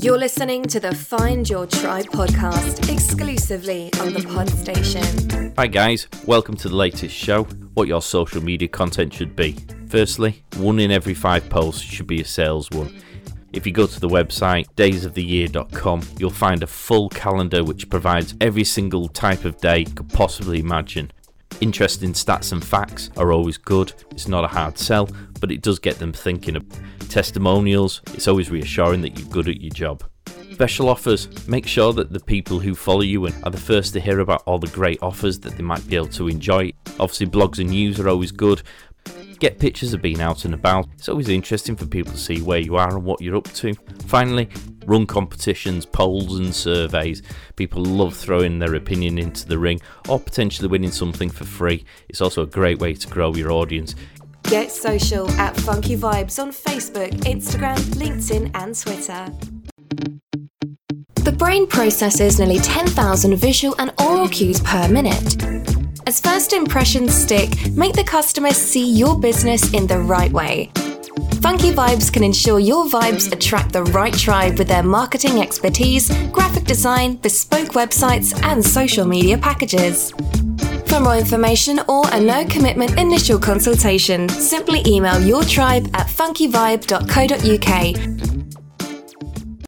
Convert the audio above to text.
You're listening to the Find Your Tribe podcast exclusively on the Pod Station. Hi, guys. Welcome to the latest show what your social media content should be. Firstly, one in every five posts should be a sales one. If you go to the website daysoftheyear.com, you'll find a full calendar which provides every single type of day you could possibly imagine. Interesting stats and facts are always good. It's not a hard sell, but it does get them thinking. Testimonials, it's always reassuring that you're good at your job. Special offers, make sure that the people who follow you are the first to hear about all the great offers that they might be able to enjoy. Obviously, blogs and news are always good. Get pictures of being out and about. It's always interesting for people to see where you are and what you're up to. Finally, run competitions, polls, and surveys. People love throwing their opinion into the ring or potentially winning something for free. It's also a great way to grow your audience. Get social at Funky Vibes on Facebook, Instagram, LinkedIn, and Twitter. The brain processes nearly 10,000 visual and oral cues per minute. As first impressions stick, make the customer see your business in the right way. Funky Vibes can ensure your vibes attract the right tribe with their marketing expertise, graphic design, bespoke websites, and social media packages. For more information or a no commitment initial consultation, simply email your tribe at funkyvibe.co.uk